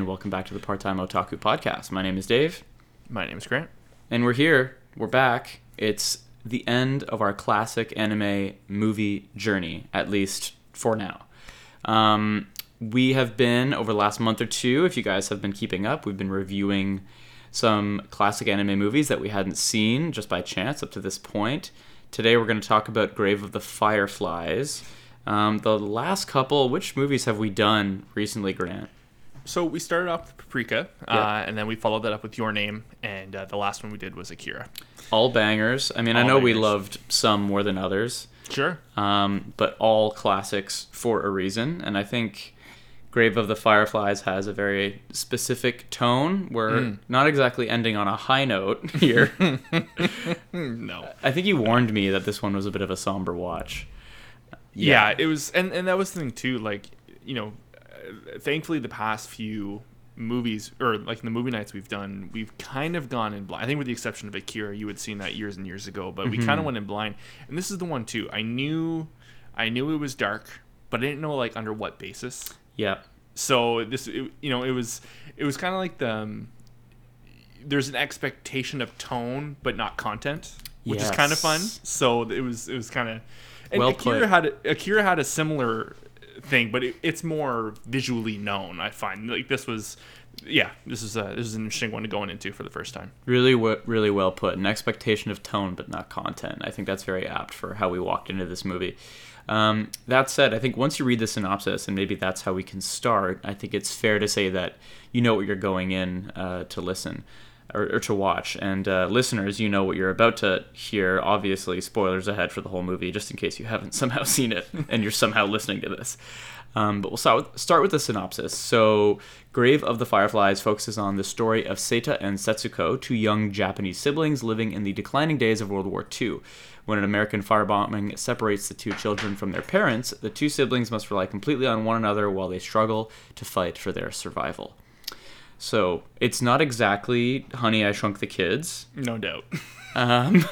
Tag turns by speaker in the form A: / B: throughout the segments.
A: and welcome back to the Part Time Otaku Podcast. My name is Dave,
B: My name is Grant.
A: and we're here. We're back. It's the end of our classic anime movie journey, at least for now. Um, we have been, over the last month or two, if you guys have been keeping up, we've been reviewing some classic anime movies that we hadn't seen just by chance up to this point. Today we're going to talk about Grave of the Fireflies. Um, the last couple, which movies have we done recently, Grant?
B: So we started off with Paprika, uh, and then we followed that up with Your Name, and uh, the last one we did was Akira.
A: All bangers. I mean, I
B: All
A: know we
B: bangers.
A: loved some more than others,
B: Sure.
A: um, but all classics for a reason. And I think Grave of the Fireflies has a very specific tone. We're
B: Mm.
A: not exactly ending on a high note here.
B: No.
A: I think you warned me that this one was a bit of a somber watch.
B: Yeah. it was, and and that was the thing too. Like, you know, thankfully the past few movies or like the movie nights we've done, we've kind of gone in blind. I think with the exception of Akira, you had seen that years and years ago, but we kind of went in blind. And this is the one too. I knew, I knew it was dark, but I didn't know like under what basis.
A: Yeah.
B: so this it, you know it was it was kind of like the um, there's an expectation of tone but not content which is kind of fun so it was it was kind of and
A: Well
B: akira
A: put.
B: had akira had a similar thing but it, it's more visually known i find like this was yeah this is a this is an interesting one to go into for the first time
A: Really, w- really well put. An expectation of tone, but not content. I think that's very apt for how we walked into this movie. Um, that said, I think once you read the synopsis, and maybe that's how we can start, I think it's fair to say that you know what you're going in uh, to listen or, or to watch. And uh, listeners, you know what you're about to hear. Obviously, spoilers ahead for the whole movie, just in case you haven't somehow seen it and you're somehow listening to this. Um, but we'll start with, start with the synopsis. So, Grave of the Fireflies focuses on the story of Seita and Setsuko, two young Japanese siblings living in the declining days of World War II. When an American firebombing separates the two children from their parents, the two siblings must rely completely on one another while they struggle to fight for their survival. So, it's not exactly Honey, I Shrunk the Kids.
B: no doubt
A: Um,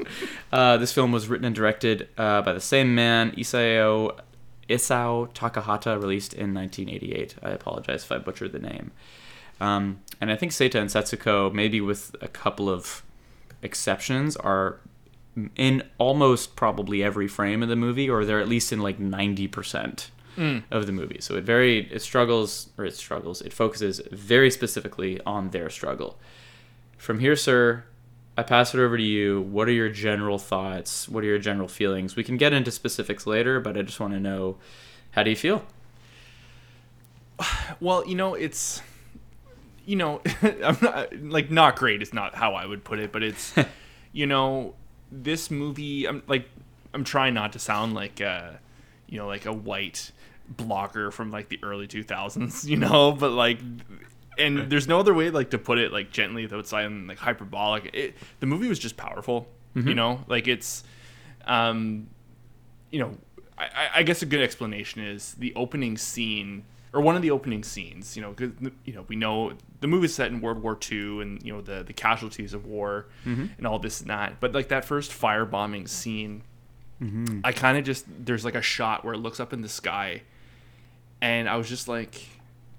A: uh, this film was written and directed uh, by the same man, Isao Isao Takahata, released in 1988. I apologize if I butchered the name. Um, and I think Seita and Setsuko, maybe with a couple of exceptions, are in almost probably every frame of the movie, or they're at least in like 90% Mm. of the movie. So it very it struggles, or it struggles. It focuses very specifically on their struggle. From here, sir, I pass it over to you. What are your general thoughts? What are your general feelings? We can get into specifics later, but I just want to know how do you feel?
B: Well, you know, it's you know, I'm not like not great is not how I would put it, but it's you know, this movie I'm like I'm trying not to sound like a you know, like a white blogger from like the early 2000s, you know, but like and there's no other way like to put it like gently though it's like like hyperbolic. It, the movie was just powerful, you know? Like it's um you know, I, I- guess a good explanation is the opening scene, or one of the opening scenes. You know, cause, you know, we know the movie's set in World War II, and you know the the casualties of war and all this and that. But like that first firebombing scene, Mm-hmm. I kind of just there's like a shot where it looks up in the sky, and I was just like,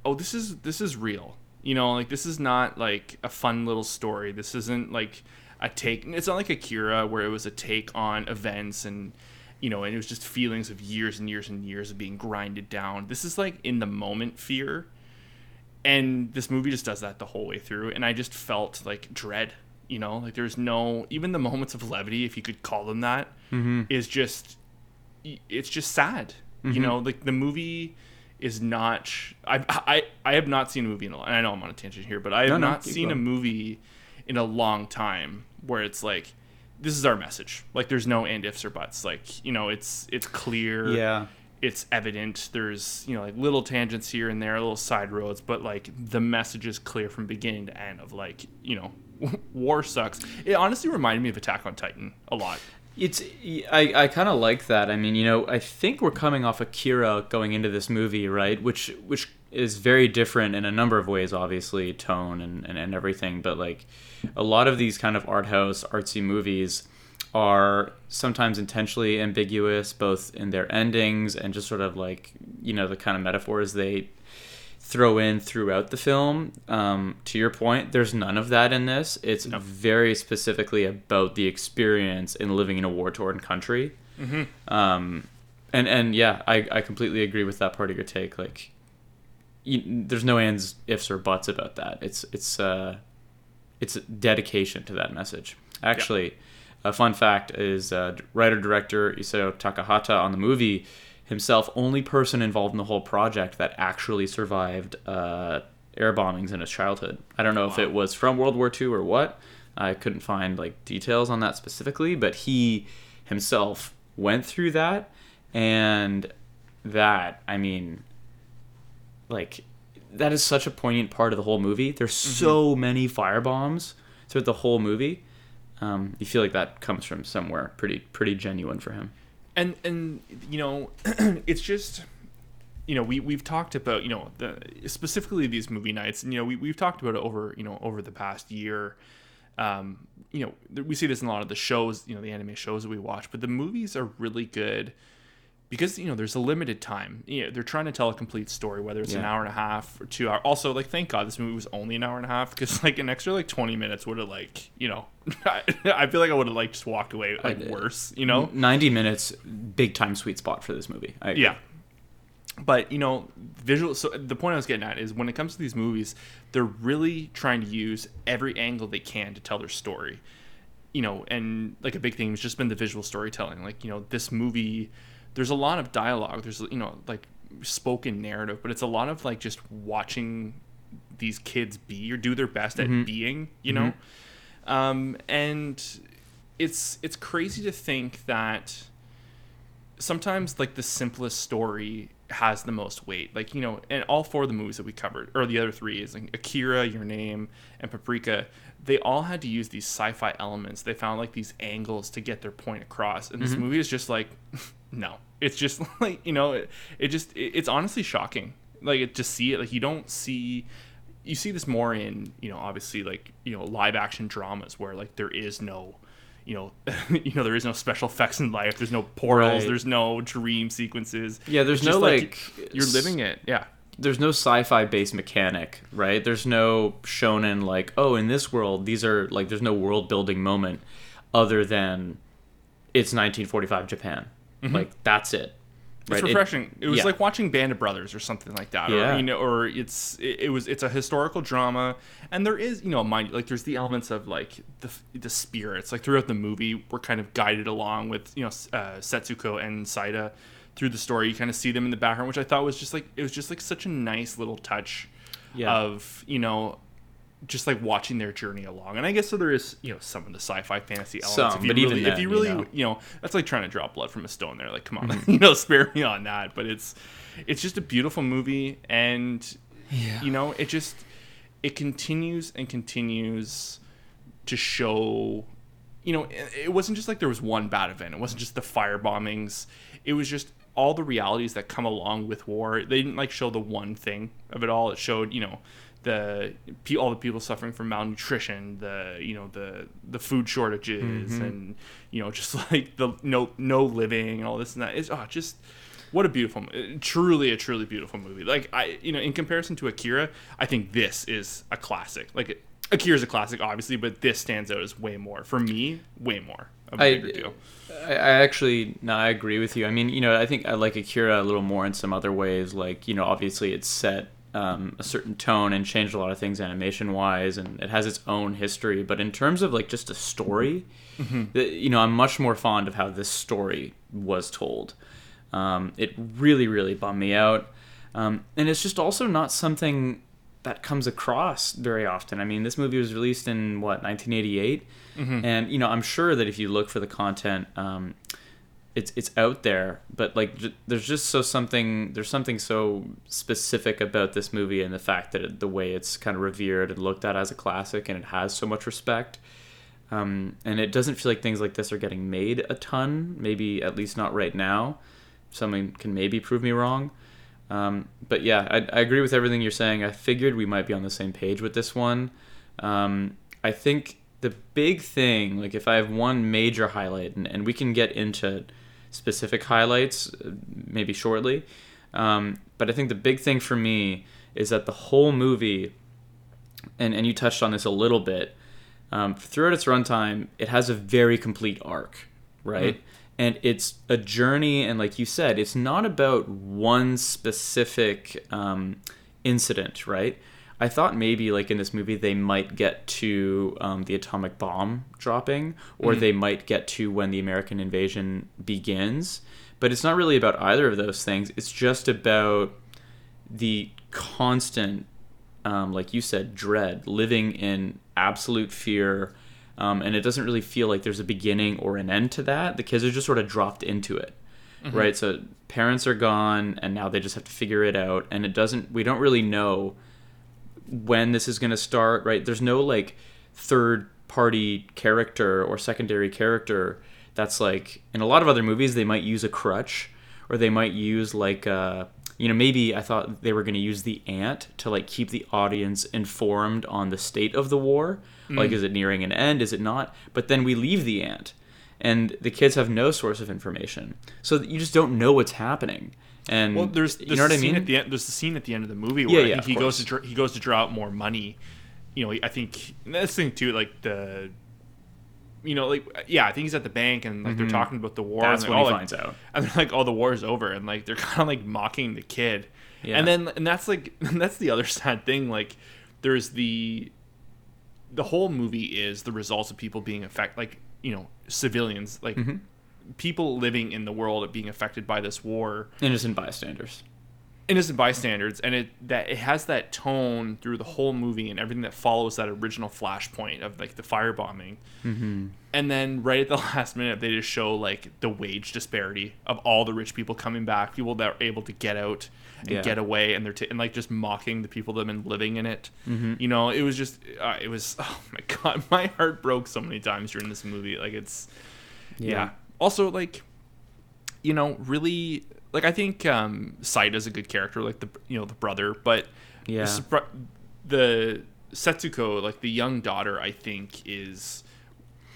B: oh, this is this is real. You know, like this is not like a fun little story. This isn't like a take. It's not like Akira where it was a take on events and you know, and it was just feelings of years and years and years of being grinded down. This is like in the moment fear. And this movie just does that the whole way through. And I just felt like dread, you know, like there's no, even the moments of levity, if you could call them that, mm-hmm. is just, it's just sad. You mm-hmm. know, like the movie is not, I, I, I have not seen a movie in a long, and I know I'm on a tangent here, but I have
A: No, no,
B: not
A: keep
B: seen a movie in a long time where it's like, this is our message. Like there's no and ifs or buts. Like, you know, it's it's clear.
A: Yeah.
B: It's evident. There's, you know, like little tangents here and there, little side roads, but like the message is clear from beginning to end of like, you know, war sucks. It honestly reminded me of Attack on Titan a lot.
A: It's I, I kind of like that. I mean, you know, I think we're coming off Akira going into this movie, right? Which which is very different in a number of ways, obviously, tone and, and, and everything. But like a lot of these kind of art house artsy movies are sometimes intentionally ambiguous, both in their endings and just sort of like you know the kind of metaphors they throw in throughout the film. Um, to your point, there's none of that in this. It's
B: No.
A: very specifically about the experience in living in a war torn country.
B: Mm-hmm.
A: Um, and and yeah, I, I completely agree with that part of your take. Like, you, there's no ands, ifs, or buts about that. It's it's uh, it's dedication to that message. Actually, a fun fact is uh, writer director Isao Takahata on the movie himself, only person involved in the whole project that actually survived uh, air bombings in his childhood. I don't know if it was from World War II or what. I couldn't find like details on that specifically, but he himself went through that, and that I mean, like that is such a poignant part of the whole movie. There's
B: Mm-hmm.
A: so many fire bombs throughout the whole movie. Um, you feel like that comes from somewhere pretty pretty genuine for him.
B: and and you know it's just you know we we've talked about you know the specifically these movie nights and you know we we've talked about it over you know over the past year um you know we see this in a lot of the shows you know the anime shows that we watch but the movies are really good because you know there's a limited time you know, they're trying to tell a complete story whether it's an hour and a half or two hour also like thank god this movie was only an hour and a half because like an extra like 20 minutes would have like you know i feel like i would have like just walked away like worse you know
A: 90 minutes, big time sweet spot for this movie. I
B: yeah. But you know, visual. So the point I was getting at is when it comes to these movies, they're really trying to use every angle they can to tell their story. You know, and like a big thing has just been the visual storytelling. Like you know, this movie, there's a lot of dialogue. There's you know like spoken narrative, but it's a lot of like just watching these kids be or do their best at mm-hmm. being. You know, mm-hmm. um, and it's it's crazy to think that sometimes like the simplest story has the most weight. Like you know, and all four of the movies that we covered, or the other three, is like Akira, Your Name, and Paprika. They all had to use these sci-fi elements. They found like these angles to get their point across, and this mm-hmm. movie is just like, no, it's just like you know, it, it just it, it's honestly shocking. Like it, to see it, like you don't see. You see this more in, you know, obviously like, you know, live action dramas where like there is no, you know, you know, there is no special effects in life. There's no portals.
A: Right.
B: There's no dream sequences.
A: Yeah, there's
B: It's
A: no
B: just
A: like,
B: you're living it. Yeah.
A: There's no sci-fi based mechanic, right? There's no shonen like, oh, in this world, these are like, there's no world building moment other than it's 1945 Japan. Like that's it.
B: It's
A: Right? It-
B: refreshing. It, was
A: yeah.
B: like watching Band of Brothers or something like that.
A: Yeah.
B: Or, you know, or it's it, it was it's a historical drama, and there is you know mind like there's the elements of like the the spirits like throughout the movie we're kind of guided along with you know uh, Setsuko and Saida through the story. You kind of see them in the background, which I thought was just like it was just like such a nice little touch
A: Yeah.
B: of you know. Just like watching their journey along, and I guess so. There is, you know, some of the sci-fi fantasy elements.
A: Some,
B: if you
A: but
B: really,
A: even
B: if you
A: then, you
B: really,
A: know.
B: you know, that's like trying to draw blood from a stone. There, like, come on,
A: Mm-hmm.
B: you know, spare me on that. But it's, it's just a beautiful movie, and you know, it just, it continues and continues to show, you know, it, it wasn't just like there was one bad event. It wasn't just the fire bombings. It was just all the realities that come along with war. They didn't like show the one thing of it all. It showed, you know, the all the people suffering from malnutrition, the you know the the food shortages, mm-hmm. and you know just like the no no living and all this and that. It's oh just what a beautiful, truly a truly beautiful movie. Like I you know in comparison to Akira, I think this is a classic. Like Akira's a classic, obviously, but this stands out as way more for me, way more of a
A: I,
B: bigger deal.
A: I I actually no, I agree with you. I mean, you know, I think I like Akira a little more in some other ways. Like, you know, obviously it's set um, a certain tone and changed a lot of things animation wise, and it has its own history. But in terms of like just a story, the, you know, I'm much more fond of how this story was told. Um, it really, really bummed me out, um, and it's just also not something that comes across very often. I mean, this movie was released in what 1988, and you know, I'm sure that if you look for the content, um, it's it's out there. But like, j- there's just so something there's something so specific about this movie and the fact that it, the way it's kind of revered and looked at as a classic, and it has so much respect. Um, and it doesn't feel like things like this are getting made a ton. Maybe at least not right now. Someone can maybe prove me wrong. Um, but yeah, I, I agree with everything you're saying. I figured we might be on the same page with this one. Um, I think the big thing, like if I have one major highlight, and, and we can get into specific highlights uh, maybe shortly, um, but I think the big thing for me is that the whole movie, and and you touched on this a little bit, um, throughout its runtime, it has a very complete arc, right? And it's a journey, and like you said, it's not about one specific um, incident, right? I thought maybe like in this movie they might get to um, the atomic bomb dropping, or they might get to when the American invasion begins. But it's not really about either of those things. It's just about the constant, um, like you said, dread, living in absolute fear. Um, and it doesn't really feel like there's a beginning or an end to that. The kids are just sort of dropped into it, right? So parents are gone, and now they just have to figure it out. And it doesn't. We don't really know when this is going to start, right? There's no like third party character or secondary character that's like in a lot of other movies they might use a crutch or they might use like uh you know maybe I thought they were going to use the aunt to like keep the audience informed on the state of the war. Like is it nearing an end, is it not? But then we leave the aunt and the kids have no source of information. So you just don't know what's happening. And
B: Well, there's, there's
A: you know what
B: the
A: I
B: scene
A: mean?
B: at the end. There's the scene at the end of the movie
A: Yeah,
B: where I
A: yeah,
B: think he
A: of
B: goes to dr- he goes to draw out more money. You know, I think that's the thing too. Like the, you know, like yeah, I think he's at the bank and like they're talking about the war.
A: Mm-hmm. That's
B: and
A: when
B: they're
A: he
B: all, like-
A: finds out.
B: and they're like, "Oh, the war is over," and like they're kind of like mocking the kid.
A: Yeah.
B: And then and that's like that's the other sad thing. Like there's the the whole movie is the results of people being affected, like you know, civilians, like
A: Mm-hmm.
B: People living in the world being affected by this war
A: Innocent bystanders.
B: innocent bystanders and it that it has that tone through the whole movie and everything that follows that original flashpoint of like the firebombing mm-hmm. and then right at the last minute they just show like the wage disparity of all the rich people coming back people that are able to get out and
A: Yeah.
B: get away and they're t- and like just mocking the people that have been living in it
A: Mm-hmm.
B: you know it was just uh, it was oh my god my heart broke so many times during this movie like it's yeah. Also, like, you know, really, like I think um Saida's a good character, like the you know the brother, but
A: Yeah.
B: the, the Setsuko, like the young daughter, I think is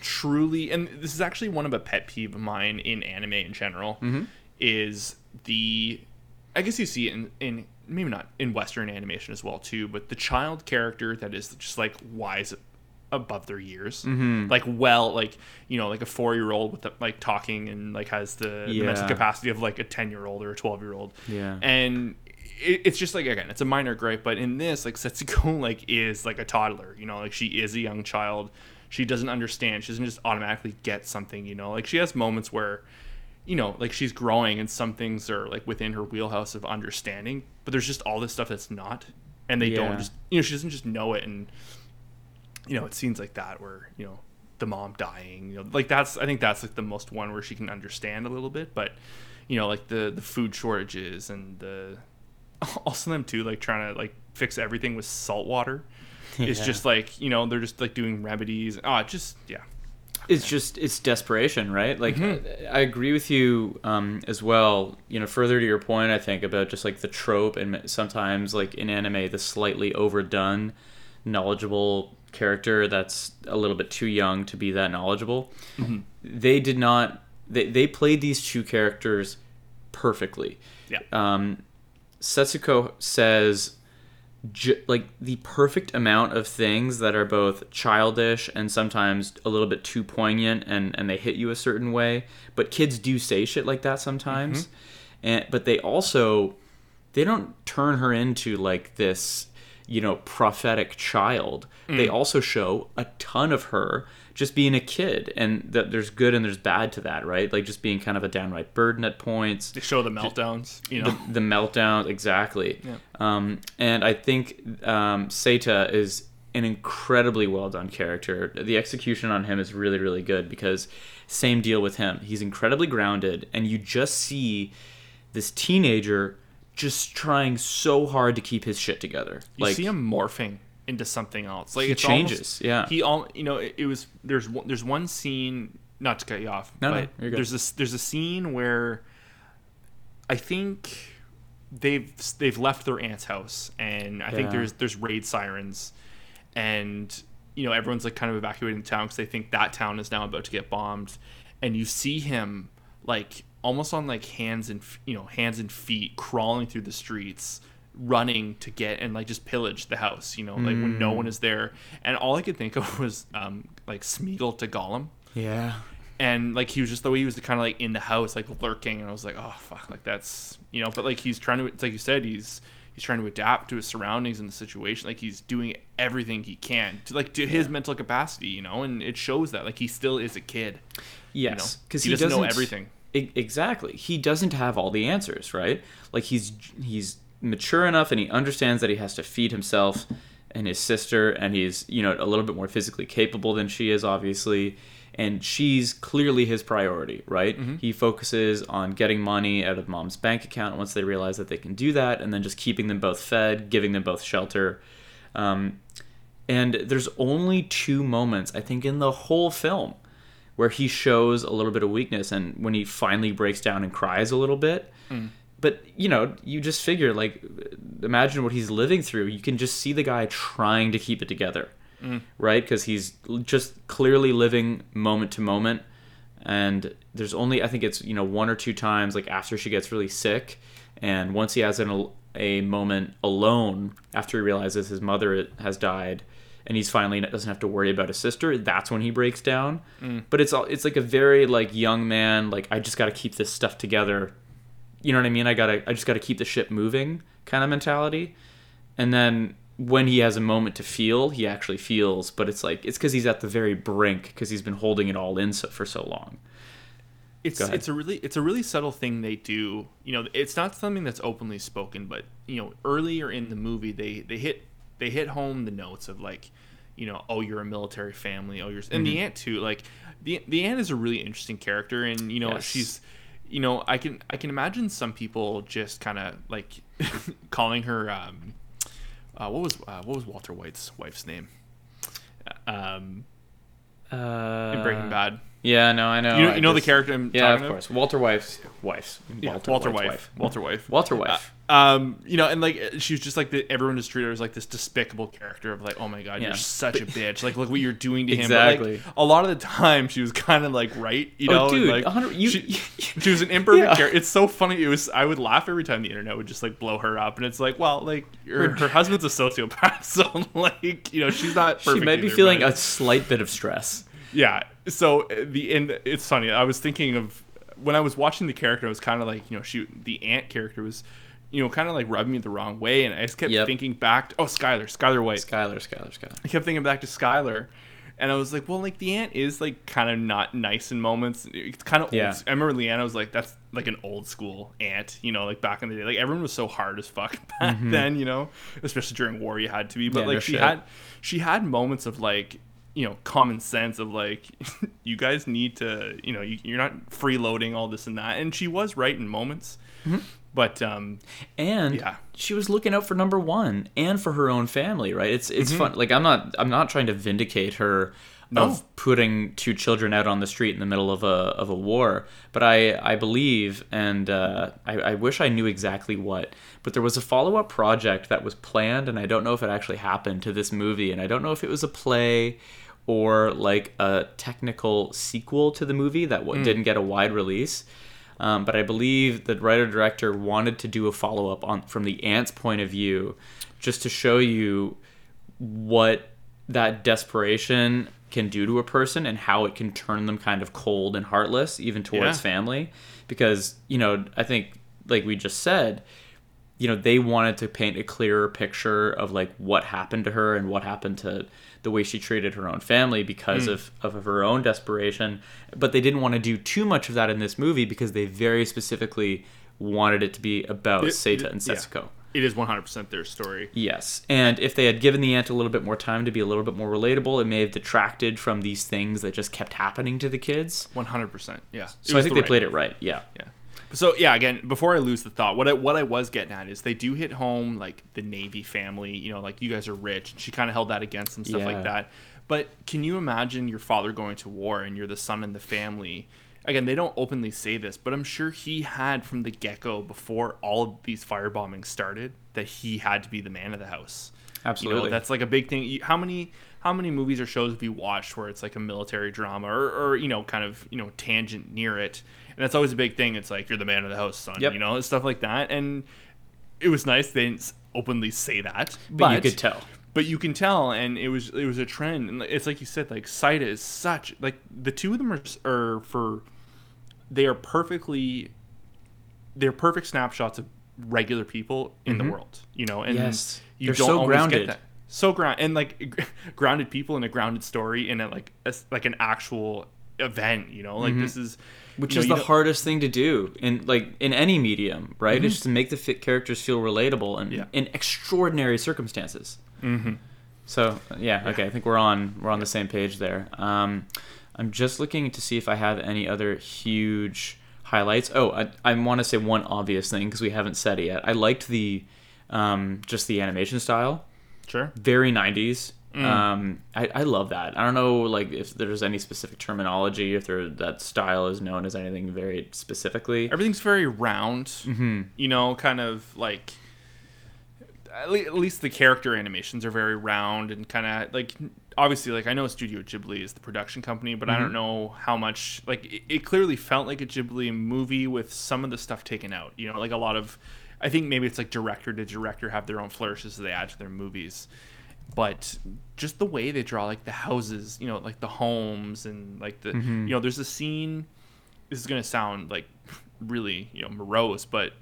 B: truly, and this is actually one of a pet peeve of mine in anime in general,
A: Mm-hmm.
B: is the, I guess you see it in in maybe not in Western animation as well too, but the child character that is just like wise above their years.
A: Mm-hmm.
B: like well like you know like a four year old with the, like talking and like has the, the mental capacity of like a 10 year old or a 12 year old
A: Yeah.
B: and it, it's just like again it's a minor gripe but in this like setsuko like is like a toddler you know? Like she is a young child. She doesn't understand. She doesn't just automatically get something you know? Like she has moments where you know like she's growing and some things are like within her wheelhouse of understanding but there's just all this stuff that's not and they
A: Yeah.
B: don't just you know she doesn't just know it and you know, it scenes like that where you know the mom dying, you know, like that's I think that's like the most one where she can understand a little bit, but you know, like the the food shortages and the also them too, like trying to like fix everything with salt water. It's just like you know they're just like doing remedies. Ah, just yeah.
A: it's just it's desperation right like
B: Mm-hmm.
A: I, I agree with you um, as well you know further to your point i think about just like the trope and sometimes like in anime the slightly overdone knowledgeable character that's a little bit too young to be that knowledgeable
B: Mm-hmm.
A: they did not they, they played these two characters perfectly
B: Yeah.
A: um, setsuko says ju- like the perfect amount of things that are both childish and sometimes a little bit too poignant and and they hit you a certain way but kids do say shit like that sometimes and but they also they don't turn her into like this you know prophetic child they also show a ton of her just being a kid and that there's good and there's bad to that right? Like just being kind of a downright burden at points.
B: They show the meltdowns, you know.
A: the, the meltdown exactly.
B: Yeah.
A: um, and i think um, Seita is an incredibly well done character. The execution on him is really really good because same deal with him. He's incredibly grounded and you just see this teenager just trying so hard to keep his shit together
B: you see him morphing into something else. Like
A: He
B: it's
A: changes,
B: almost-
A: yeah.
B: He all you know. It, it was there's one, there's one scene. Not to cut you off,
A: No, no,
B: but
A: you're good.
B: there's this there's a scene where I think they've they've left their aunt's house, and I think there's there's raid sirens, and you know everyone's like kind of evacuating the town because they think that town is now about to get bombed, and you see him like almost on like hands and you know hands and feet crawling through the streets running to get and like just pillage the house. You know, like when no one is there, and all I could think of was um like Smeagol to Gollum.
A: Yeah.
B: And like he was just the way he was kind of like in the house, like lurking, and I was like, oh fuck, like that's you know. But like he's trying to, it's like you said, he's he's trying to adapt to his surroundings and the situation. Like he's doing everything he can to like to his mental capacity, you know. And it shows that like he still is a kid.
A: Yes,
B: because he, doesn't know everything.
A: Exactly. He doesn't have all the answers, right? Like he's he's mature enough and he understands that he has to feed himself and his sister and he's, you know, a little bit more physically capable than she is obviously, and she's clearly his priority, right? He focuses on getting money out of mom's bank account once they realize that they can do that and then just keeping them both fed, giving them both shelter. Um, and there's only two moments I think in the whole film where he shows a little bit of weakness and when he finally breaks down and cries a little bit. Mm. But you know, you just figure like imagine what he's living through. You can just see the guy trying to keep it together. Mm. Right? Cuz he's just clearly living moment to moment and there's only I think it's, you know, one or two times like after she gets really sick and once he has an, a moment alone after he realizes his mother has died and he's finally doesn't have to worry about his sister that's when he breaks down. Mm. But it's all it's like a very like young man like i just got to keep this stuff together. You know what i mean? I gotta i just gotta keep the ship moving kind of mentality. And then when he has a moment to feel he actually feels but it's like it's because he's at the very brink because he's been holding it all in so, for so long.
B: It's it's a really it's a really subtle thing they do. You know, it's not something that's openly spoken, but you know, earlier in the movie they they hit they hit home the notes of like, you know, oh you're a military family, oh you're and
A: Mm-hmm.
B: the aunt too. Like the the aunt is a really interesting character, and you know
A: Yes.
B: she's. You know, I can I can imagine some people just kind of like calling her. Um, uh, what was uh, what was Walter White's wife's name? Um,
A: uh,
B: in Breaking Bad.
A: Yeah no i know
B: You know,
A: I
B: you know the character I'm
A: yeah of course walter wife's wife's
B: Yeah, Walter,
A: White's
B: Wife. Walter Wife.
A: walter wife
B: Um, you know, and like she was just like the everyone just treated her as like this despicable character of like, oh my god,
A: Yeah.
B: you're such a bitch. Like, look what you're doing to
A: Exactly.
B: him. But, like, a lot of the time, she was kind of like right, you know.
A: oh
B: and,
A: dude
B: like,
A: you,
B: she, she was an imperfect
A: Yeah.
B: character. It's so funny. It was. I would laugh every time the internet would just like blow her up, and it's like, well, like her, her husband's a sociopath, so like you know she's not.
A: she might be
B: either,
A: feeling
B: but-
A: a slight bit of stress
B: yeah. So uh, the end. It's funny. I was thinking of when I was watching the character. I was kind of like, you know, she the aunt character was, you know, kind of like rubbing me the wrong way, and I just kept
A: Yep.
B: thinking back. To, oh, Skyler, Skyler White.
A: skyler skyler skyler
B: I kept thinking back to Skyler. And I was like, well, like the aunt is like kind of not nice in moments. It's kind of
A: Yeah.
B: old. I remember Leanna was like, that's like an old school aunt, you know, like back in the day. Like everyone was so hard as fuck back then, you know, especially during war, you had to be. But
A: Mm-hmm. Yeah,
B: like
A: no
B: she
A: shit.
B: had, she had moments of like, you know, common sense of like, you guys need to, you know, you, you're not freeloading all this and that. And she was right in moments.
A: Mm-hmm.
B: But um,
A: and
B: Yeah.
A: she was looking out for number one and for her own family right it's it's
B: Mm-hmm.
A: fun like i'm not i'm not trying to vindicate her
B: No.
A: of putting two children out on the street in the middle of a of a war but i i believe and uh, I, I wish i knew exactly what but there was a follow-up project that was planned and i don't know if it actually happened to this movie and i don't know if it was a play or like a technical sequel to the movie that w- didn't get a wide release um, but I believe the writer director wanted to do a follow up on from the aunt's point of view, just to show you what that desperation can do to a person and how it can turn them kind of cold and heartless even towards
B: Yeah.
A: family. Because you know, I think like we just said, you know, they wanted to paint a clearer picture of like what happened to her and what happened to the way she treated her own family because hmm. of, of her own desperation. But they didn't want to do too much of that in this movie because they very specifically wanted it to be about
B: It- Seita
A: and
B: yeah. It is 100% their story.
A: Yes, and if they had given the aunt a little bit more time to be a little bit more relatable, it may have detracted from these things that just kept happening to the kids.
B: 100%. Yeah.
A: So I think
B: the
A: they
B: right
A: played it right. Yeah.
B: Yeah. So yeah, again, before I lose the thought, what I what I was getting at is they do hit home like the Navy family, you know, like you guys are rich. And she kind of held that against them, stuff
A: Yeah.
B: like that. But can you imagine your father going to war and you're the son in the family? Again, they don't openly say this, but I'm sure he had from the get go before all of these firebombings started that he had to be the man of the house. You
A: Absolutely.
B: know, that's like a big thing. How many how many movies or shows have you watched where it's like a military drama or, or you know kind of you know tangent near it, and that's always a big thing. It's like you're the man of the house, son.
A: Yep.
B: You know, stuff like that. And it was nice they didn't openly say that,
A: But, you could tell.
B: but you can tell and it was it was a trend and it's like you said like Saida is such like the two of them are, are for they are perfectly they're perfect snapshots of regular people in the world you know and
A: Mm-hmm. Yes.
B: you
A: They're
B: don't
A: so
B: always
A: grounded.
B: get that so ground and like grounded people in a grounded story in a like a, like an actual event you know? Like this is
A: Mm-hmm. which
B: you know,
A: is the
B: don't-
A: hardest thing to do in like in any medium right? Is to make the fit characters feel relatable and
B: Yeah.
A: in extraordinary circumstances. Mm-hmm. so yeah, okay i think we're on we're on the same page there. Um, i'm just looking to see if i have any other huge highlights. Oh i, I want to say one obvious thing because we haven't said it yet. I liked the um, just the animation style.
B: Sure.
A: Very 90s
B: Mm.
A: um I, I love that i don't know like if there's any specific terminology if there that style is known as anything very specifically
B: everything's very round
A: Mm-hmm.
B: you know kind of like at le- at least the character animations are very round and kind of like obviously like i know studio ghibli is the production company but
A: Mm-hmm.
B: i don't know how much like it, it clearly felt like a ghibli movie with some of the stuff taken out you know like a lot of i think maybe it's like director to director have their own flourishes that they add to their movies but just the way they draw like the houses you know like the homes and like the
A: Mm-hmm.
B: you know there's a scene this is gonna sound like really you know morose but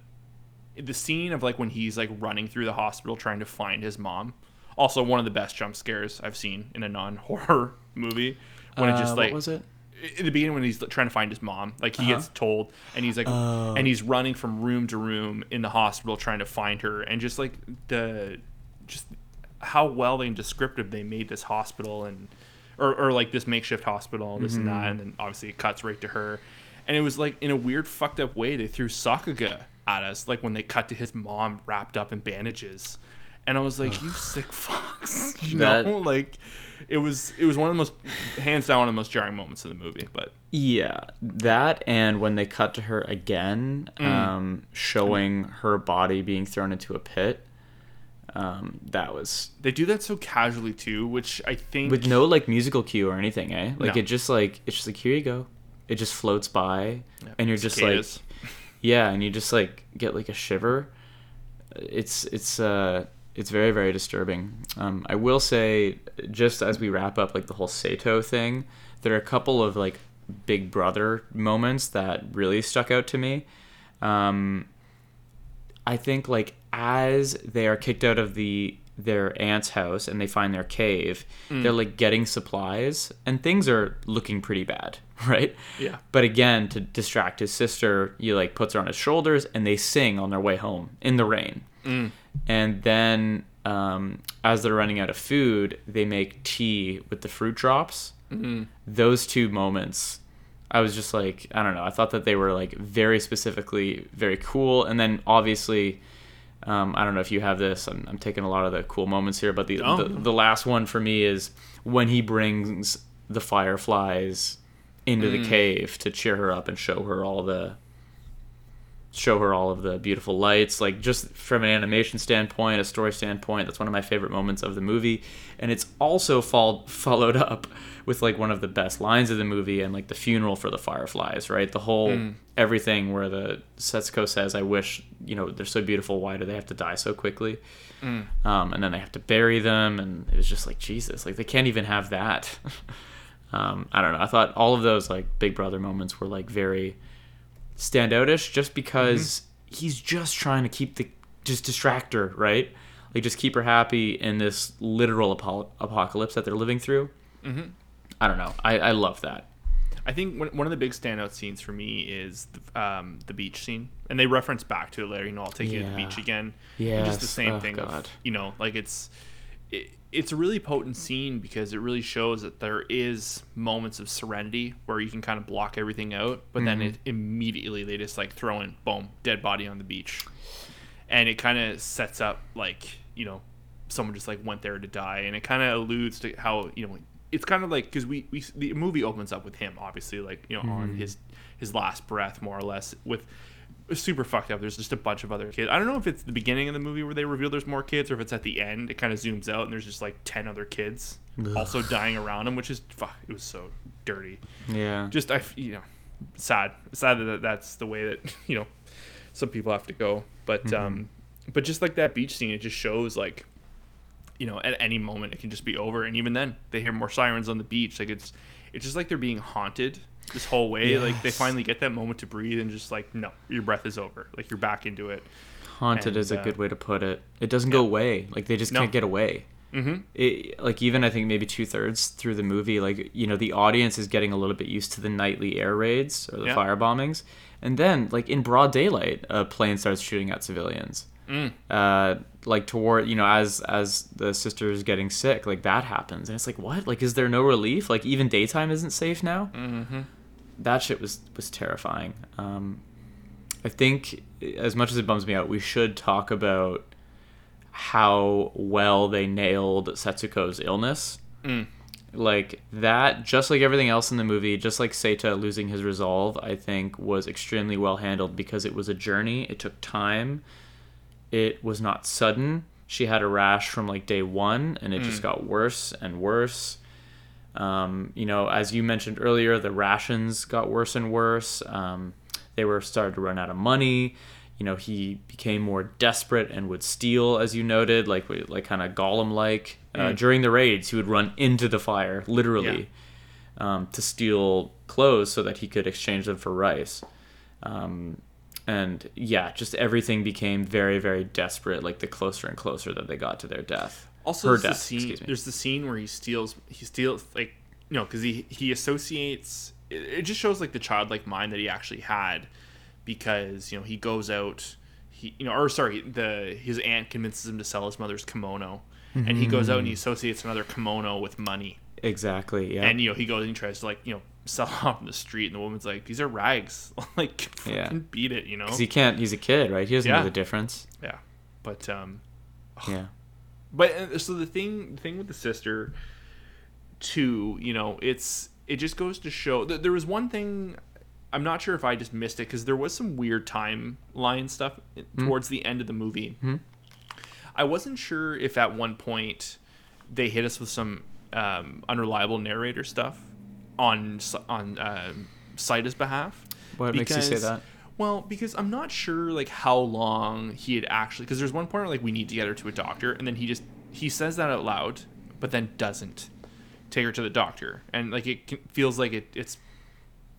B: the scene of like when he's like running through the hospital trying to find his mom also one of the best jump scares i've seen in a non-horror movie when it
A: Uh,
B: just
A: what
B: like
A: was it
B: in the beginning when he's trying to find his mom like he
A: Uh-huh.
B: gets told and he's like
A: Oh.
B: and he's running from room to room in the hospital trying to find her and just like the just how well and descriptive they made this hospital and or, or like this makeshift hospital and this and
A: Mm-hmm.
B: that and then obviously it cuts right to her. And it was like in a weird fucked up way they threw sakuga at us like when they cut to his mom wrapped up in bandages. And i was like you sick fucks. You
A: That-
B: know? Like it was it was one of the most hands down one of the most jarring moments of the movie but
A: yeah that and when they cut to her again
B: Mm.
A: um, showing her body being thrown into a pit um, that was
B: they do that so casually too which i think
A: with no like musical cue or anything eh? Like
B: No.
A: it just like it's just like here you go. It just floats by and you're just
B: cicadas.
A: like yeah and you just like get like a shiver. It's it's uh it's very very disturbing. Um i will say just as we wrap up like the whole sato thing there are a couple of like big brother moments that really stuck out to me. Um i think like as they are kicked out of the their aunt's house and they find their cave mm. they're like getting supplies and things are looking pretty bad right?
B: Yeah.
A: but again to distract his sister he like puts her on his shoulders and they sing on their way home in the rain. Mm. And then um, as they're running out of food they make tea with the fruit drops. Mm-hmm. Those two moments i was just like i don't know i thought that they were like very specifically very cool. And then obviously um, I don't know if you have this. I'm, I'm taking a lot of the cool moments here, but the,
B: Oh.
A: the the last one for me is when he brings the fireflies into the cave to cheer her up and show her all the show her all of the beautiful lights like just from an animation standpoint a story standpoint that's one of my favorite moments of the movie. And it's also fall, followed up with like one of the best lines of the movie and like the funeral for the fireflies right? The whole everything where the setsuko says i wish you know they're so beautiful why do they have to die so quickly? Um, and then they have to bury them and it was just like jesus like they can't even have that. Um, i don't know i thought all of those like big brother moments were like very standoutish just because he's just trying to keep the just distract her right like just keep her happy in this literal apo- apocalypse that they're living through mm-hmm. i don't know i, I love that
B: I think one, of the big standout scenes for me is the, um, the beach scene, and they reference back to it later. You know, I'll take you to the beach again. Yeah, just the same
A: Oh,
B: thing. Of, you know, like it's it, it's a really potent scene because it really shows that there is moments of serenity where you can kind of block everything out, but then
A: Mm-hmm.
B: it immediately they just like throw in boom dead body on the beach, and it kind of sets up like you know someone just like went there to die, and it kind of alludes to how you know it's kind of like because we, we the movie opens up with him obviously like you know on his his last breath more or less with super fucked up. There's just a bunch of other kids. I don't know if it's the beginning of the movie where they reveal there's more kids or if it's at the end. It kind of zooms out and there's just like 10 other kids also dying around him which is fuck it was so dirty.
A: Yeah.
B: Just i you know sad. Sad that that's the way that you know some people have to go. But um but just like that beach scene, it just shows like, you know, at any moment it can just be over, and even then they hear more sirens on the beach. Like it's, it's just like they're being haunted this whole way. Like they finally get that moment to breathe, and just like no, your breath is over. Like you're back into it.
A: Haunted
B: And,
A: is a
B: uh,
A: good way to put it. It doesn't go away. Like they just
B: No.
A: can't get away.
B: Mm-hmm.
A: It, like even I think maybe two thirds through the movie, like you know the audience is getting a little bit used to the nightly air raids or the
B: Yeah.
A: fire bombings, and then like in broad daylight, a plane starts shooting at civilians.
B: Mm.
A: Uh, like toward you know as as the sister is getting sick, like that happens, and it's like what? Like is there no relief? Like even daytime isn't safe now.
B: Mm-hmm.
A: That shit was was terrifying. Um, I think as much as it bums me out, we should talk about how well they nailed Setsuko's illness.
B: Mm.
A: Like that, just like everything else in the movie, just like Seita losing his resolve, I think was extremely well handled because it was a journey. It took time. It was not sudden. She had a rash from like day one, and it just got worse and worse. Um, you know, as you mentioned earlier, the rations got worse and worse. Um, they were starting to run out of money. You know, he became more desperate and would steal, as you noted, like like kind of Gollum like. Uh,
B: Mm.
A: during the raids, he would run into the fire, literally, um, to steal clothes so that he could exchange them for rice. Um, and yeah, just everything became very, very desperate. Like the closer and closer that they got to their death.
B: Also,
A: Her
B: there's the scene. There's the scene where he steals. He steals like you know because he he associates. It, it just shows like the childlike mind that he actually had, because you know he goes out. He you know or sorry the his aunt convinces him to sell his mother's kimono, and he goes out and he associates another kimono with money.
A: Exactly. Yeah.
B: And you know he goes and he tries to like you know sell off in the street, and the woman's like, "These are rags. like,
A: Yeah.
B: beat it," you know.
A: 'Cause he can't. He's a kid, right? He doesn't
B: Yeah.
A: know the difference.
B: yeah, but um,
A: Yeah.
B: But uh, so the thing, the thing with the sister, too, you know, it's it just goes to show that there was one thing. I'm not sure if I just missed it because there was some weird timeline stuff towards the end of the movie. I wasn't sure if at one point they hit us with some um, unreliable narrator stuff on on uh, behalf.
A: What makes you say that?
B: Well, because I'm not sure like how long he had actually because there's one point where like we need to get her to a doctor and then he just he says that out loud but then doesn't take her to the doctor and like it feels like it it's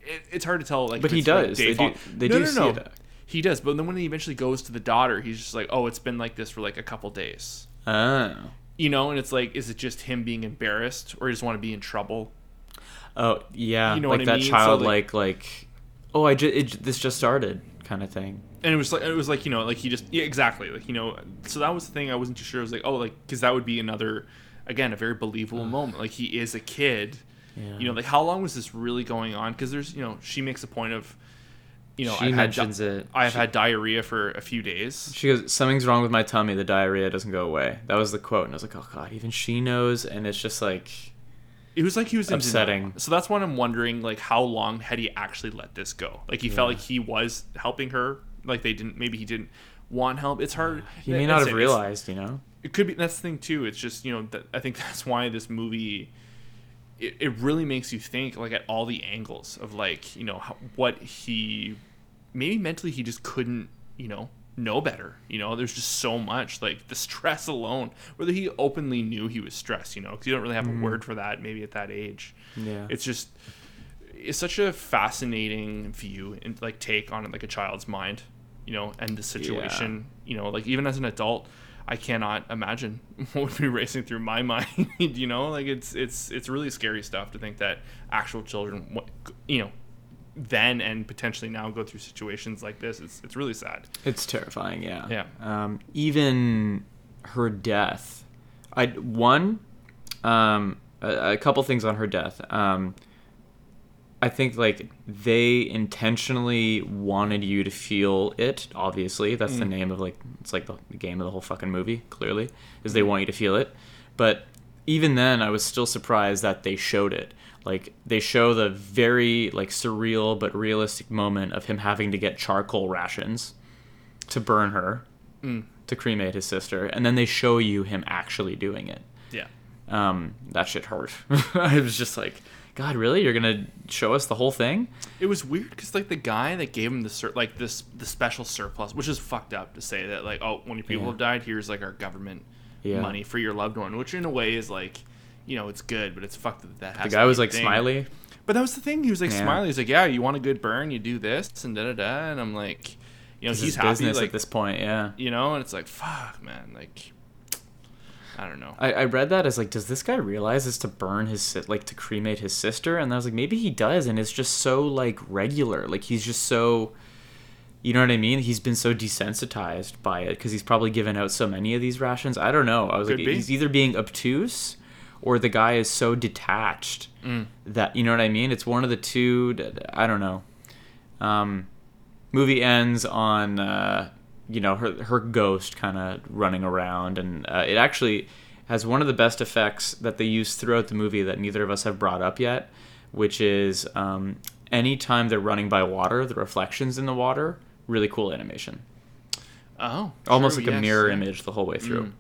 B: it, it's hard to tell like
A: But he
B: like,
A: does.
B: day
A: They do- they
B: no,
A: do
B: no,
A: see
B: no.
A: it.
B: He does, but then when he eventually goes to the daughter, he's just like, "Oh, it's been like this for like a couple days."
A: Oh.
B: You know, and it's like, is it just him being embarrassed, or he just want to be in trouble?
A: Oh yeah.
B: You know
A: like
B: what I
A: that
B: mean? So,
A: childlike, like, oh, I just it, this just started kind of thing.
B: and it was like it was like you know like he just yeah exactly like you know so that was the thing I wasn't too sure I was like oh like because that would be another again a very believable moment like he is a kid
A: Yeah.
B: you know like how long was this really going on because there's you know she makes a point of you know
A: She
B: I've had
A: mentions it.
B: I've
A: She-
B: had diarrhea for a few days
A: She goes, something's wrong with my tummy. The diarrhea doesn't go away. That was the quote, and I was like, oh god, even she knows, and it's just like,
B: it was like he was in
A: Upsetting.
B: denial. so that's why I'm wondering like how long had he actually let this go like he felt like he was helping her like they didn't maybe he didn't want help it's hard
A: he may not have realized, you know.
B: it could be that's the thing too it's just you know that i think that's why this movie it, it really makes you think like at all the angles of like you know how, what he maybe mentally he just couldn't you know know better you know? There's just so much like the stress alone whether he openly knew he was stressed you know? Because you don't really have a mm-hmm. word for that maybe at that age.
A: Yeah.
B: it's just it's such a fascinating view and like take on like a child's mind you know and the situation you know? Like even as an adult i cannot imagine what would be racing through my mind you know? Like it's it's it's really scary stuff to think that actual children you know then and potentially now go through situations like this it's it's really sad
A: It's terrifying, yeah.
B: Yeah.
A: Um, even her death, I one, um, a, a couple things on her death. Um, I think like they intentionally wanted you to feel it. Obviously, that's the name of like it's like the game of the whole fucking movie. Clearly, is they want you to feel it. But even then, I was still surprised that they showed it. Like they show the very like surreal but realistic moment of him having to get charcoal rations to burn her
B: Mm.
A: to cremate his sister, and then they show you him actually doing it.
B: yeah
A: um, that shit hurt. I was just like, God, really? You're gonna show us the whole thing?
B: It was weird because like the guy that gave him the sur- like this the special surplus, which is fucked up to say that like oh when your people
A: Yeah.
B: have died, here's like our government
A: Yeah.
B: money for your loved one, which in a way is like you know it's good, but it's fucked that that has.
A: The guy was like
B: thing.
A: smiley.
B: But that was the thing. He was like
A: Yeah.
B: smiley. He's like, yeah, you want a good burn, you do this and da da da, and I'm like, you know,
A: This
B: he's happy
A: business
B: like
A: at this point. Yeah.
B: you know, and it's like fuck, man, like I don't know.
A: I, I read that as like, does this guy realize it's to burn his like to cremate his sister? And I was like, maybe he does, and it's just so like regular. Like he's just so, you know what I mean? He's been so desensitized by it because he's probably given out so many of these rations. I don't know. I was
B: Could
A: like,
B: be.
A: he's either being obtuse, or the guy is so detached
B: Mm.
A: that you know what I mean. It's one of the two. I don't know. Um, movie ends on uh, you know her her ghost kind of running around, and uh, it actually has one of the best effects that they use throughout the movie that neither of us have brought up yet, which is um, anytime they're running by water, the reflections in the water, really cool animation,
B: Oh,
A: almost
B: true,
A: like a mirror image the whole way through.
B: Mm.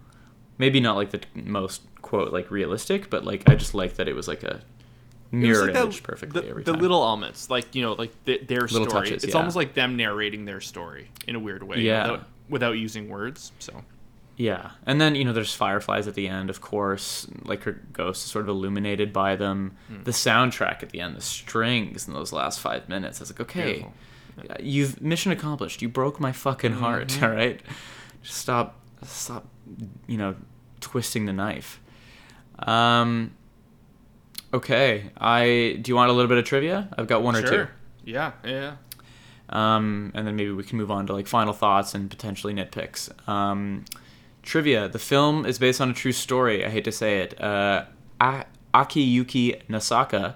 A: Maybe not like the most quote like realistic, but like I just like that it was like a mirror
B: like that-
A: image perfectly
B: the,
A: every
B: the little elements, like you know, like the, their
A: Little
B: story.
A: touches,
B: it's
A: yeah.
B: almost like them narrating their story in a weird way,
A: Yeah.
B: without, without using words. So
A: Yeah, and then you know there's fireflies at the end, of course. Like her ghost is sort of illuminated by them.
B: Hmm.
A: The soundtrack at the end, the strings in those last five minutes. I was like, okay,
B: Beautiful.
A: you've mission accomplished. You broke my fucking heart.
B: Mm-hmm.
A: All right, Just stop, stop, you know, twisting the knife. Um. Okay, I do you want a little bit of trivia? I've got one or two.
B: sure, yeah, yeah.
A: Um, and then maybe we can move on to like final thoughts and potentially nitpicks. Um, trivia: The film is based on a true story. I hate to say it. Uh, A- Akiyuki Nosaka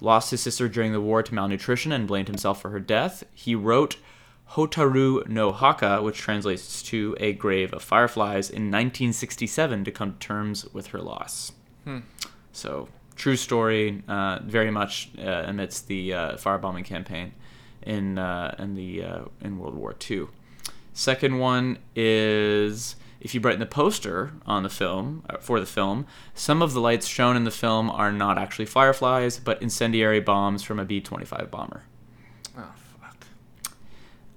A: lost his sister during the war to malnutrition and blamed himself for her death. He wrote Hotaru no Haka, which translates to "A Grave of Fireflies," in 1967 to come to terms with her loss. So true story, uh, very much uh, amidst the uh, firebombing campaign in uh, in the uh, in World War II. Second one is if you brighten the poster on the film uh, for the film, some of the lights shown in the film are not actually fireflies, but incendiary bombs from a B-25 bomber.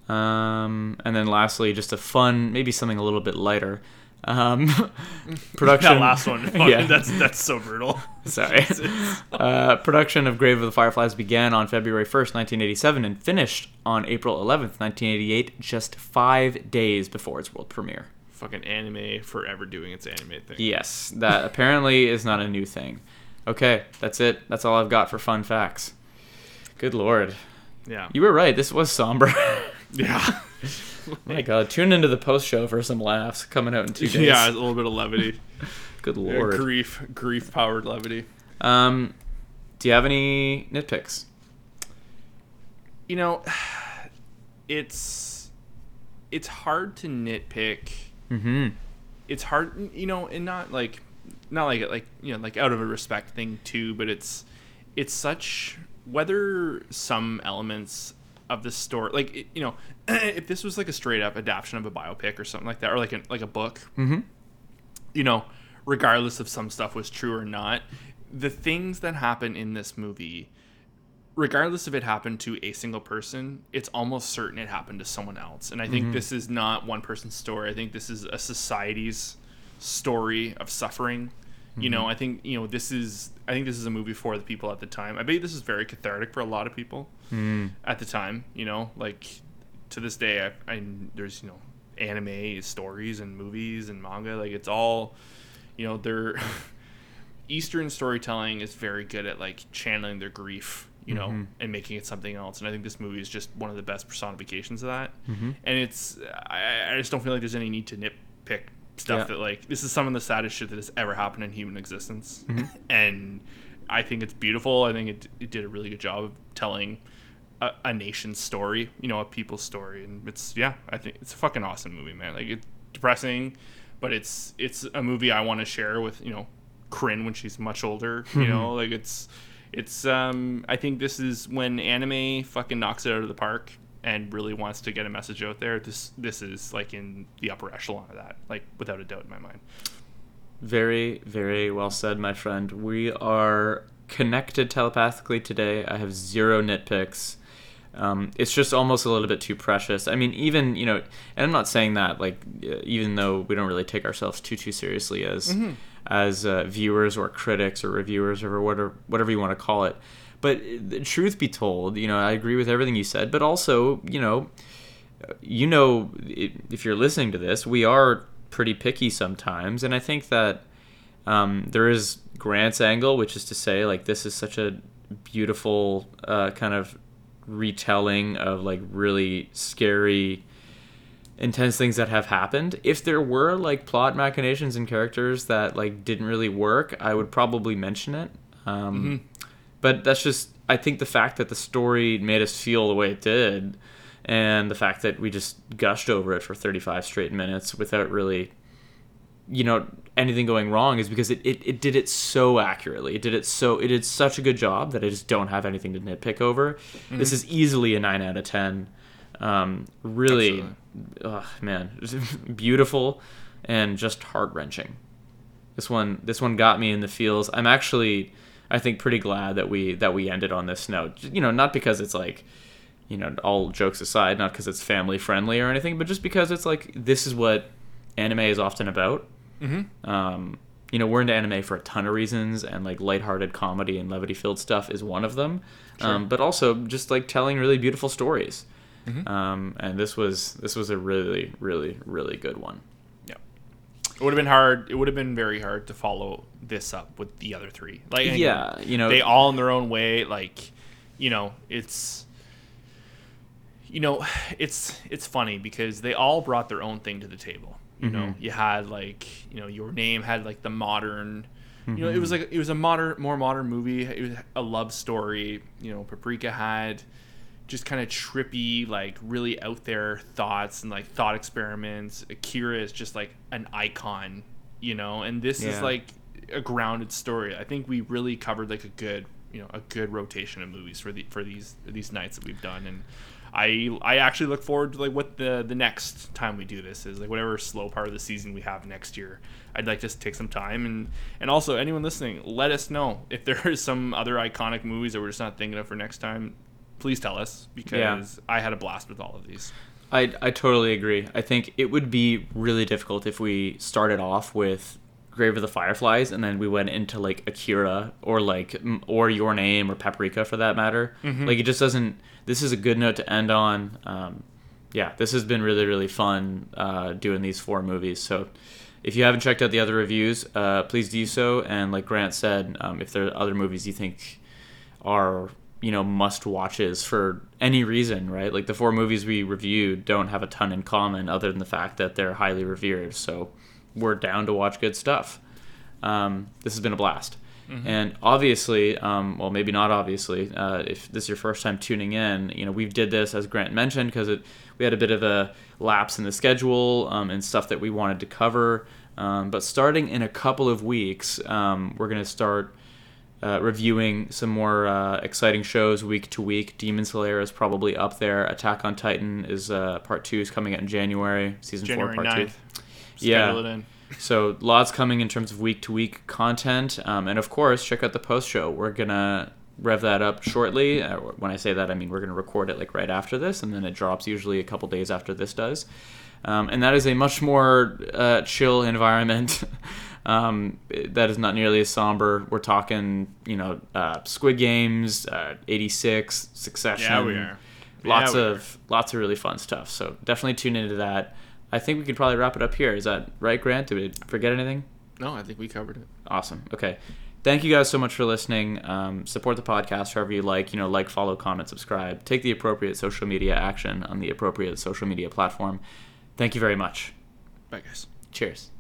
A: Um, and then lastly, just a fun, maybe something a little bit lighter. Um, production.
B: That last one,
A: yeah.
B: that's that's so brutal.
A: Sorry. uh, production of Grave of the Fireflies began on February 1st, 1987, and finished on April 11th, 1988, just five days before its world premiere.
B: Fucking anime forever doing its anime thing.
A: Yes, that apparently is not a new thing. Okay, that's it. That's all I've got for fun facts. Good lord.
B: Yeah.
A: You were right. This was somber.
B: Yeah.
A: My god, tune into the post show for some laughs coming out in two days.
B: Yeah, a little bit of levity.
A: Good
B: Yeah,
A: lord.
B: grief, grief powered levity.
A: Um, do you have any nitpicks?
B: You know, it's it's hard to nitpick.
A: Mm-hmm.
B: It's hard, you know, and not like not like like you know like out of a respect thing too, but it's it's such whether some elements of the story like it, you know if this was like a straight up adaptation of a biopic or something like that or like a like a book
A: Mm-hmm.
B: you know, regardless of some stuff was true or not, the things that happen in this movie, regardless if it happened to a single person, it's almost certain it happened to someone else. And I think this is not one person's story. I think this is a society's story of suffering. You know, I think you know this is. I think this is a movie for the people at the time. I bet this is very cathartic for a lot of people hmm. at the time. You know, like to this day, I, I there's you know anime stories and movies and manga. Like it's all, you know, they're Eastern storytelling is very good at like channeling their grief, you know, mm-hmm. and making it something else. And I think this movie is just one of the best personifications of that. Mm-hmm. And it's I, I just don't feel like there's any need to nitpick stuff
A: Yeah.
B: that like this is some of the saddest shit that has ever happened in human existence, and I think it's beautiful. I think it, it did a really good job of telling a, a nation's story, you know, a people's story, and it's yeah, I think it's a fucking awesome movie, man. Like it's depressing, but it's it's a movie I want to share with you know, Corinne when she's much older. You know, like it's it's um I think this is when anime fucking knocks it out of the park and really wants to get a message out there. This this is like in the upper echelon of that, like without a doubt in my mind.
A: Very, very well said, my friend. We are connected telepathically today. I have zero nitpicks. Um, it's just almost a little bit too precious. I mean, even you know, and I'm not saying that like, uh, even though we don't really take ourselves too too seriously as
B: Mm-hmm.
A: as uh, viewers or critics or reviewers or whatever whatever you want to call it. But truth be told, you know, I agree with everything you said. But also, you know, you know, if you're listening to this, we are pretty picky sometimes, and I think that um, there is Grant's angle, which is to say, like, this is such a beautiful uh, kind of retelling of like really scary, intense things that have happened. If there were like plot machinations and characters that like didn't really work, I would probably mention it. Um, But that's just, I think the fact that the story made us feel the way it did, and the fact that we just gushed over it for 35 straight minutes without really you know anything going wrong is because it, it, it did it so accurately. It did it so it did such a good job that i just don't have anything to nitpick over. This is easily a 9 out of 10 um, really oh, man beautiful and just heart-wrenching. This one this one got me in the feels. I'm actually i think pretty glad that we that we ended on this note you know not because it's like you know all jokes aside not because it's family friendly or anything but just because it's like this is what anime is often about
B: Mm-hmm.
A: um, you know, we're into anime for a ton of reasons, and like lighthearted comedy and levity filled stuff is one of them. Um, but also just like telling really beautiful stories.
B: Mm-hmm.
A: Um, and this was this was a really really really good one.
B: It would have been hard. It would have been very hard to follow this up with the other three. Like,
A: Yeah, you know,
B: they all in their own way. Like, you know, it's, you know, it's it's funny because they all brought their own thing to the table. You know,
A: Mm-hmm.
B: you had like, you know, your name had like the modern. You know,
A: Mm-hmm.
B: it was like it was a modern, more modern movie. It was a love story. You know, Paprika had just kind of trippy, like really out there thoughts and like thought experiments. Akira is just like an icon, you know, and this is like a grounded story. I think we really covered like a good, you know, a good rotation of movies for the for these these nights that we've done, and I I actually look forward to like what the the next time we do this is like whatever slow part of the season we have next year. I'd like to take some time and and also anyone listening, let us know if there is some other iconic movies that we're just not thinking of for next time. Please tell us because I had a blast with all of these.
A: I, I totally agree. I think it would be really difficult if we started off with Grave of the Fireflies and then we went into like Akira or like or Your Name or Paprika for that matter. Like it just doesn't. This is a good note to end on. Um, yeah, this has been really really fun uh, doing these four movies. So if you haven't checked out the other reviews, uh, please do so. And like Grant said, um, if there are other movies you think are you know must watches for any reason right? Like the four movies we reviewed don't have a ton in common other than the fact that they're highly revered. So we're down to watch good stuff. Um, this has been a blast. And obviously um, well maybe not obviously uh, if this is your first time tuning in you know we did this as grant mentioned because we had a bit of a lapse in the schedule um, and stuff that we wanted to cover. Um, but starting in a couple of weeks um, we're going to start uh, reviewing some more uh, exciting shows week to week. Demon Slayer is probably up there. Attack on Titan is uh, part two is coming out in January, season
B: January
A: four, part
B: 9th.
A: two. Yeah.
B: Schedule it in.
A: So lots coming in terms of week to week content, um, and of course, check out the post show. We're gonna rev that up shortly. Uh, when I say that, I mean we're gonna record it like right after this, and then it drops usually a couple days after this does. Um, and that is a much more uh, chill environment. um, that is not nearly as somber. We're talking, you know, uh, Squid Games, uh, 86, Succession.
B: Yeah, we are.
A: Lots
B: Yeah, we
A: of lots of really fun stuff. So definitely tune into that. I think we could probably wrap it up here. Is that right, Grant? Did we forget anything?
B: No, I think we covered it.
A: Awesome. Okay. Thank you guys so much for listening. Um, support the podcast however you like. You know, like, follow, comment, subscribe. Take the appropriate social media action on the appropriate social media platform. Thank you very much.
B: Bye, guys.
A: Cheers.